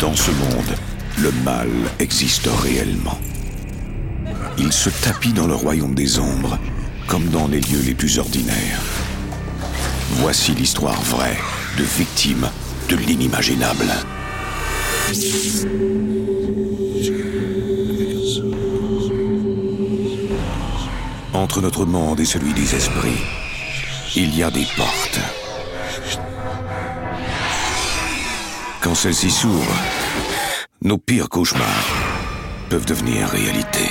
Dans ce monde, le mal existe réellement. Il se tapit dans le royaume des ombres, comme dans les lieux les plus ordinaires. Voici l'histoire vraie de victimes de l'inimaginable. Entre notre monde et celui des esprits, il y a des portes. Quand celles-ci s'ouvrent, nos pires cauchemars peuvent devenir réalité.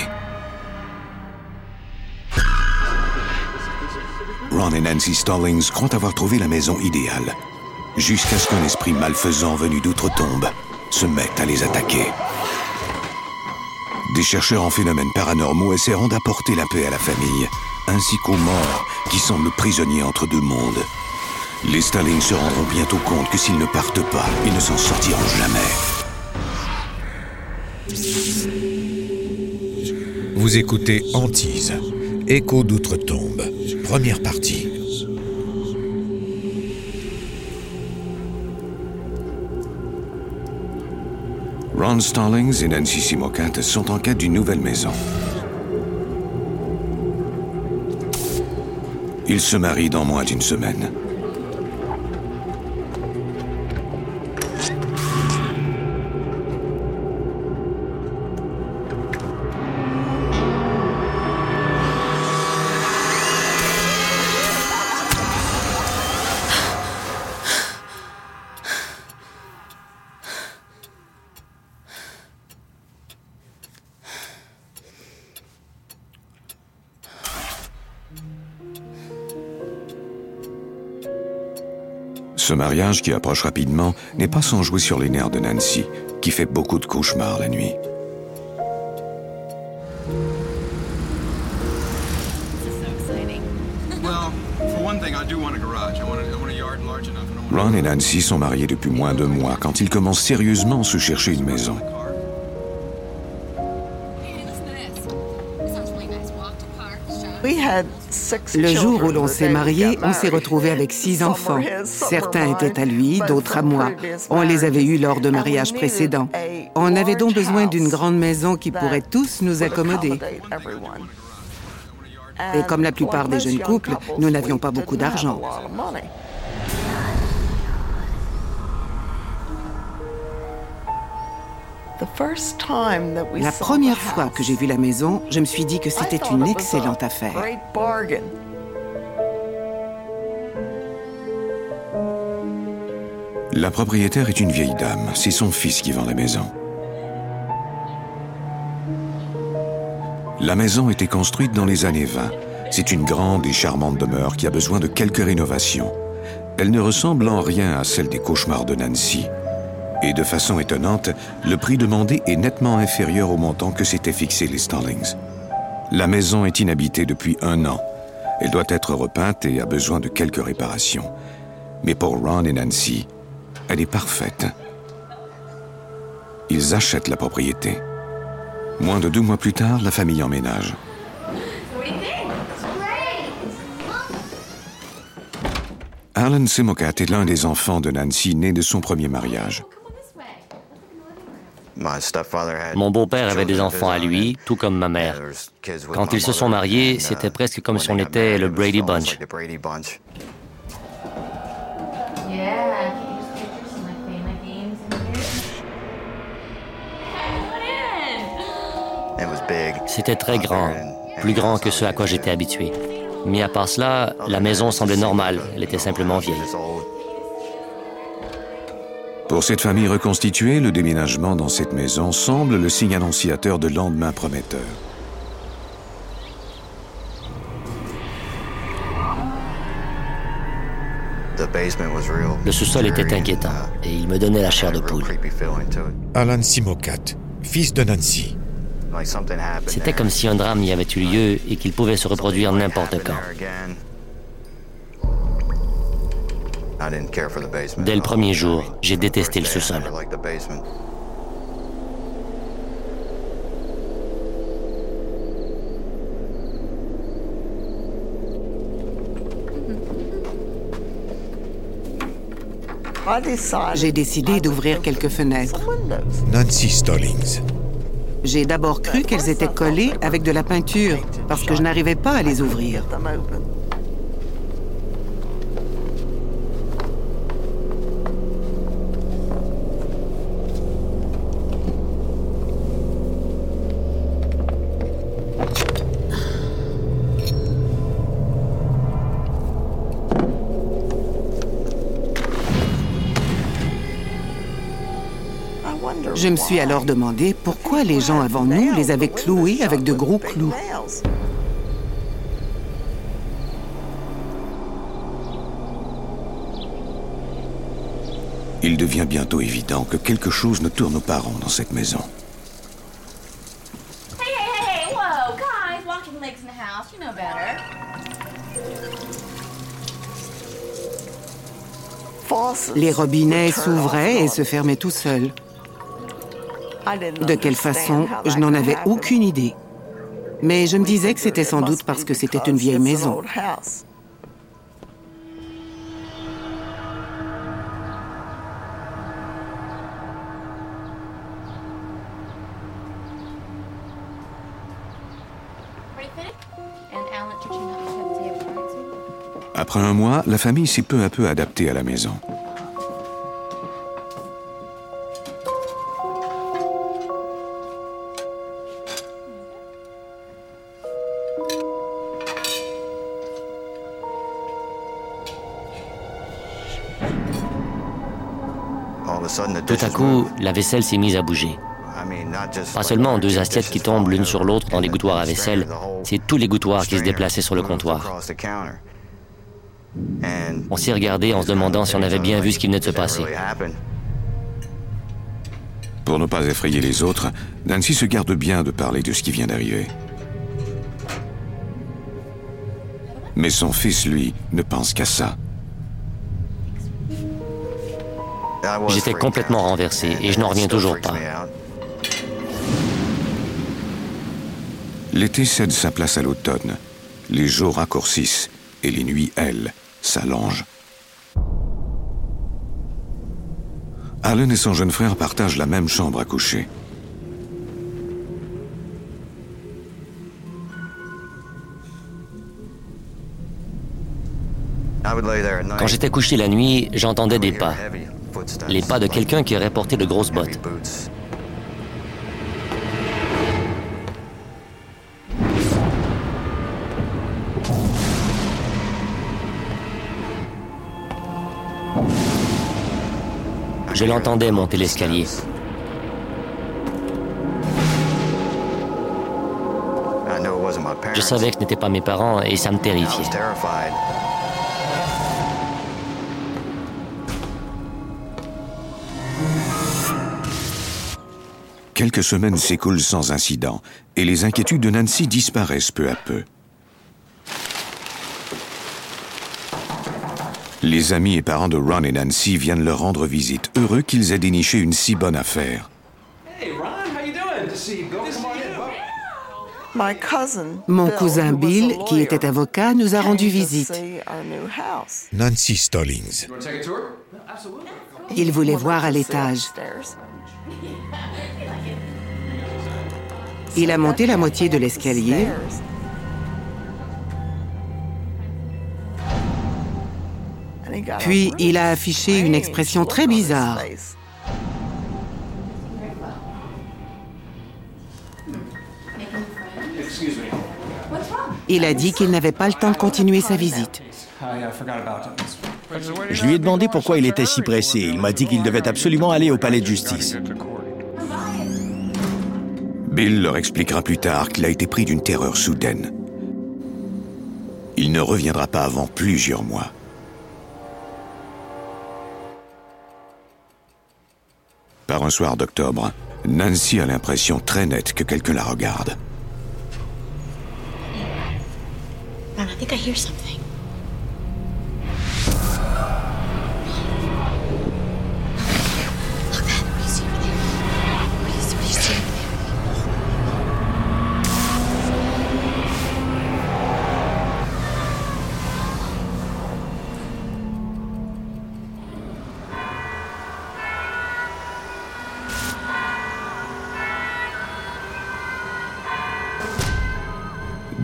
Ron et Nancy Stallings croient avoir trouvé la maison idéale, jusqu'à ce qu'un esprit malfaisant venu d'outre-tombe se mette à les attaquer. Des chercheurs en phénomènes paranormaux essaieront d'apporter la paix à la famille, ainsi qu'aux morts qui semblent prisonniers entre deux mondes. Les Stallings se rendront bientôt compte que s'ils ne partent pas, ils ne s'en sortiront jamais. Vous écoutez Antise, Écho d'outre-tombe, première partie. Ron Stallings et Nancy Simocat sont en quête d'une nouvelle maison. Ils se marient dans moins d'une semaine. Ce mariage qui approche rapidement n'est pas sans jouer sur les nerfs de Nancy, qui fait beaucoup de cauchemars la nuit. Ron et Nancy sont mariés depuis moins de mois quand ils commencent sérieusement à se chercher une maison. Le jour où l'on s'est marié, on s'est retrouvé avec six enfants. Certains étaient à lui, d'autres à moi. On les avait eus lors de mariages précédents. On avait donc besoin d'une grande maison qui pourrait tous nous accommoder. Et comme la plupart des jeunes couples, nous n'avions pas beaucoup d'argent. La première fois que j'ai vu la maison, je me suis dit que c'était une excellente affaire. La propriétaire est une vieille dame. C'est son fils qui vend la maison. La maison était construite dans les années 20. C'est une grande et charmante demeure qui a besoin de quelques rénovations. Elle ne ressemble en rien à celle des cauchemars de Nancy. Et de façon étonnante, le prix demandé est nettement inférieur au montant que s'étaient fixé les Stallings. La maison est inhabitée depuis un an. Elle doit être repeinte et a besoin de quelques réparations. Mais pour Ron et Nancy, elle est parfaite. Ils achètent la propriété. Moins de deux mois plus tard, la famille emménage. Alan Simocat est l'un des enfants de Nancy né de son premier mariage. Mon beau-père avait des enfants à lui, tout comme ma mère. Quand ils se sont mariés, c'était presque comme si on était le Brady Bunch. C'était très grand, plus grand que ce à quoi j'étais habitué. Mais à part cela, la maison semblait normale, elle était simplement vieille. Pour cette famille reconstituée, le déménagement dans cette maison semble le signe annonciateur de lendemain prometteur. Le sous-sol était inquiétant et il me donnait la chair de poule. Alan Simocat, fils de Nancy. C'était comme si un drame y avait eu lieu et qu'il pouvait se reproduire n'importe quand. Dès le premier jour, j'ai détesté le sous-sol. J'ai décidé d'ouvrir quelques fenêtres. Nancy Stallings. J'ai d'abord cru qu'elles étaient collées avec de la peinture parce que je n'arrivais pas à les ouvrir. Je me suis alors demandé pourquoi les gens avant nous les avaient cloués avec de gros clous. Il devient bientôt évident que quelque chose ne tourne pas rond dans cette maison. Hey, hey, hey, hey, whoa, guys, walking legs in the house, you know better. Les robinets s'ouvraient et se fermaient tout seuls. De quelle façon, je n'en avais aucune idée. Mais je me disais que c'était sans doute parce que c'était une vieille maison. Après un mois, la famille s'est peu à peu adaptée à la maison. Tout à coup, la vaisselle s'est mise à bouger. Pas seulement deux assiettes qui tombent l'une sur l'autre dans les gouttoirs à vaisselle, c'est tous les gouttoirs qui se déplaçaient sur le comptoir. On s'est regardé en se demandant si on avait bien vu ce qui venait de se passer. Pour ne pas effrayer les autres, Nancy se garde bien de parler de ce qui vient d'arriver. Mais son fils, lui, ne pense qu'à ça. J'étais complètement renversé et je n'en reviens toujours pas. L'été cède sa place à l'automne. Les jours raccourcissent et les nuits, elles, s'allongent. Alan et son jeune frère partagent la même chambre à coucher. Quand j'étais couché la nuit, j'entendais des pas. Les pas de quelqu'un qui aurait porté de grosses bottes. Je l'entendais monter l'escalier. Je savais que ce n'étaient pas mes parents et ça me terrifiait. Quelques semaines s'écoulent sans incident et les inquiétudes de Nancy disparaissent peu à peu. Les amis et parents de Ron et Nancy viennent leur rendre visite, heureux qu'ils aient déniché une si bonne affaire how you doing? To see you. Go, come on in. Mon cousin Bill, qui était avocat, nous a rendu visite. Nancy Stallings. Il voulait voir à l'étage. Il a monté la moitié de l'escalier. Puis il a affiché une expression très bizarre. Il a dit qu'il n'avait pas le temps de continuer sa visite. Je lui ai demandé pourquoi il était si pressé. Il m'a dit qu'il devait absolument aller au palais de justice. Bill leur expliquera plus tard qu'il a été pris d'une terreur soudaine. Il ne reviendra pas avant plusieurs mois. Par un soir d'octobre, Nancy a l'impression très nette que quelqu'un la regarde. I think I hear something.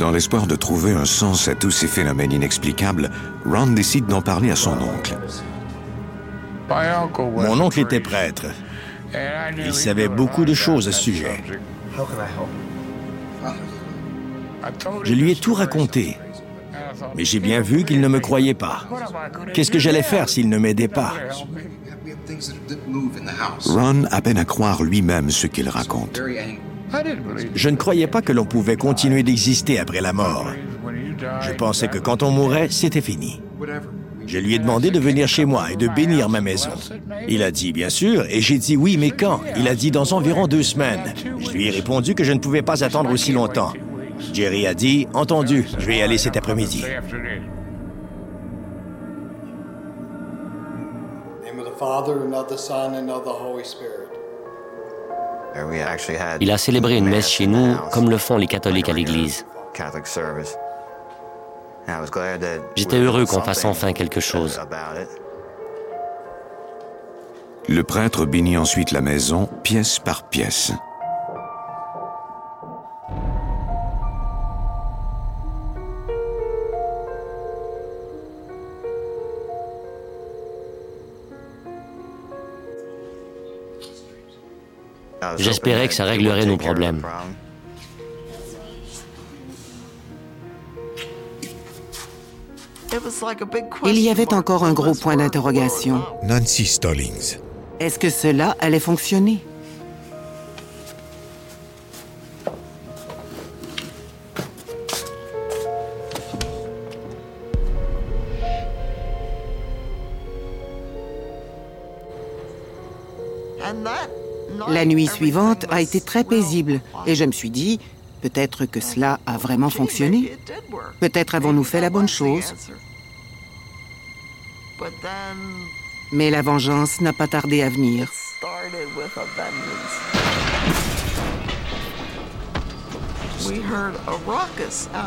Dans l'espoir de trouver un sens à tous ces phénomènes inexplicables, Ron décide d'en parler à son oncle. Mon oncle était prêtre. Il savait beaucoup de choses à ce sujet. Je lui ai tout raconté. Mais j'ai bien vu qu'il ne me croyait pas. Qu'est-ce que j'allais faire s'il ne m'aidait pas? Ron a peine à croire lui-même ce qu'il raconte. Je ne croyais pas que l'on pouvait continuer d'exister après la mort. Je pensais que quand on mourait, c'était fini. Je lui ai demandé de venir chez moi et de bénir ma maison. Il a dit bien sûr, et j'ai dit oui, mais quand? Il a dit dans environ deux semaines. Je lui ai répondu que je ne pouvais pas attendre aussi longtemps. Jerry a dit, entendu, je vais y aller cet après-midi. Il a célébré une messe chez nous comme le font les catholiques à l'église. J'étais heureux qu'on fasse enfin quelque chose. Le prêtre bénit ensuite la maison, pièce par pièce. J'espérais que ça réglerait nos problèmes. Il y avait encore un gros point d'interrogation. Nancy Stallings. Est-ce que cela allait fonctionner? Nuit suivante a été très paisible et je me suis dit, peut-être que cela a vraiment fonctionné. Peut-être avons-nous fait la bonne chose. Mais la vengeance n'a pas tardé à venir.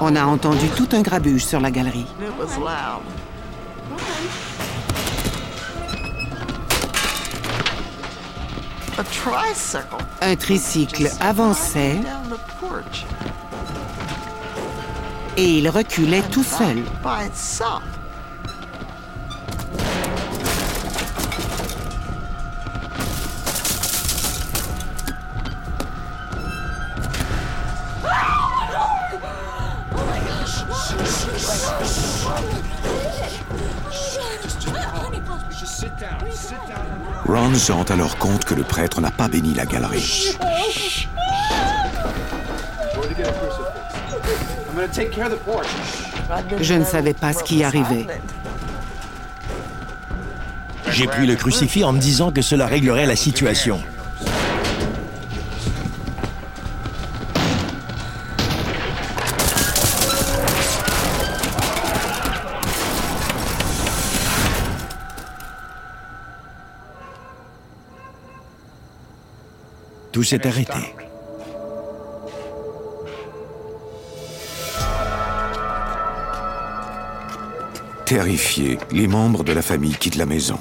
On a entendu tout un grabuge sur la galerie. Un tricycle avançait et il reculait tout seul. Ron se rend alors compte que le prêtre n'a pas béni la galerie. Je ne savais pas ce qui arrivait. J'ai pris le crucifix en me disant que cela réglerait la situation. Tout s'est arrêté. Terrifiés, les membres de la famille quittent la maison.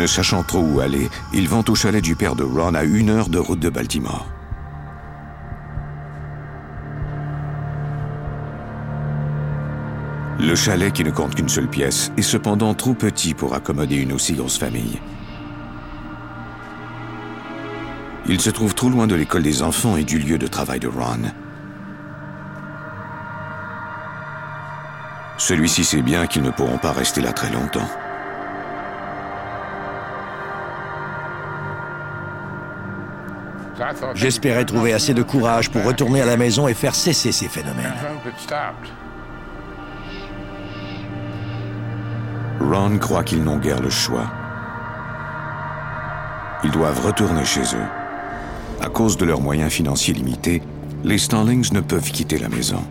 Ne sachant trop où aller, ils vont au chalet du père de Ron à une heure de route de Baltimore. Le chalet, qui ne compte qu'une seule pièce, est cependant trop petit pour accommoder une aussi grosse famille. Il se trouve trop loin de l'école des enfants et du lieu de travail de Ron. Celui-ci sait bien qu'ils ne pourront pas rester là très longtemps. J'espérais trouver assez de courage pour retourner à la maison et faire cesser ces phénomènes. Ron croit qu'ils n'ont guère le choix. Ils doivent retourner chez eux. À cause de leurs moyens financiers limités, les Starlings ne peuvent quitter la maison.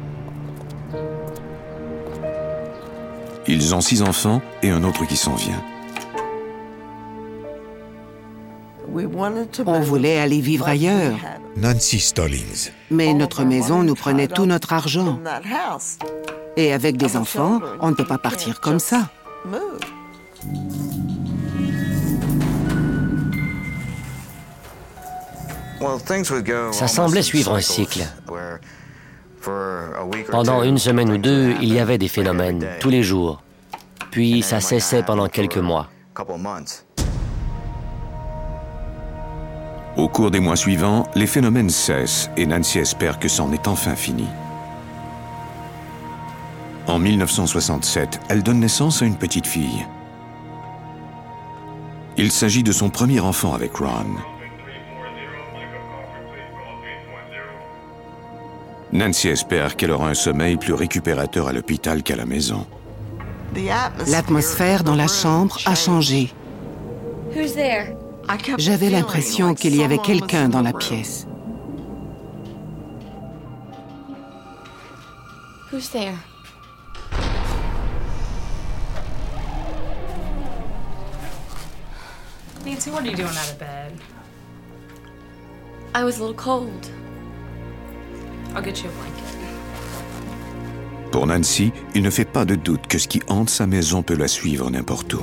Ils ont six enfants et un autre qui s'en vient. On voulait aller vivre ailleurs, Nancy Stallings. mais notre maison nous prenait tout notre argent. Et avec des enfants, on ne peut pas partir comme ça. Ça semblait suivre un cycle. Pendant une semaine ou deux, il y avait des phénomènes, tous les jours. Puis ça cessait pendant quelques mois. Au cours des mois suivants, les phénomènes cessent et Nancy espère que c'en est enfin fini. En 1967, elle donne naissance à une petite fille. Il s'agit de son premier enfant avec Ron. Nancy espère qu'elle aura un sommeil plus récupérateur à l'hôpital qu'à la maison. L'atmosphère dans la chambre a changé. Who's there? J'avais l'impression qu'il y avait quelqu'un dans la pièce. Who's there? Nancy, what are you doing out of bed? I was a little cold. I'll get you a blanket. Pour Nancy, il ne fait pas de doute que ce qui hante sa maison peut la suivre n'importe où.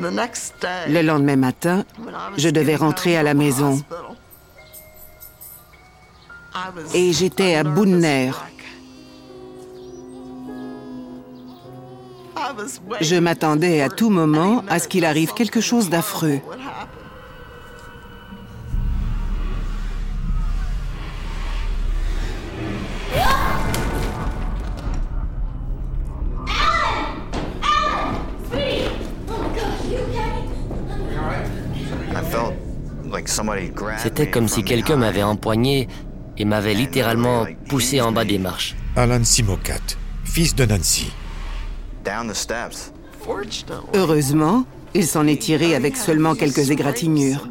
Le lendemain matin, je devais rentrer à la maison et j'étais à bout. Je m'attendais à tout moment à ce qu'il arrive quelque chose d'affreux. C'était comme si quelqu'un m'avait empoigné et m'avait littéralement poussé en bas des marches. Alan Simokat, fils de Nancy. Heureusement, il s'en est tiré avec seulement quelques égratignures.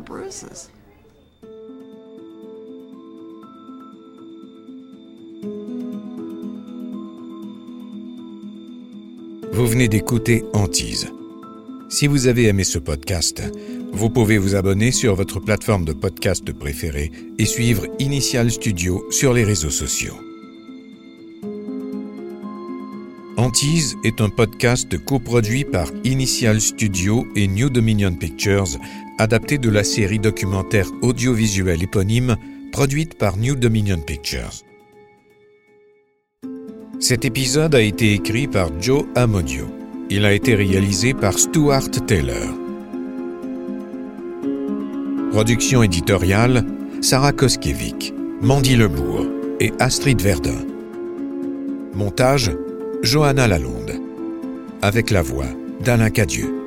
Vous venez d'écouter Antise. Si vous avez aimé ce podcast, vous pouvez vous abonner sur votre plateforme de podcast préférée et suivre Initial Studio sur les réseaux sociaux. Antise est un podcast coproduit par Initial Studio et New Dominion Pictures, adapté de la série documentaire audiovisuelle éponyme produite par New Dominion Pictures. Cet épisode a été écrit par Joe Amodio. Il a été réalisé par Stuart Taylor. Production éditoriale Sarah Koskiewicz, Mandy Lebourg et Astrid Verdun. Montage Johanna Lalonde. Avec la voix d'Alain Cadieux.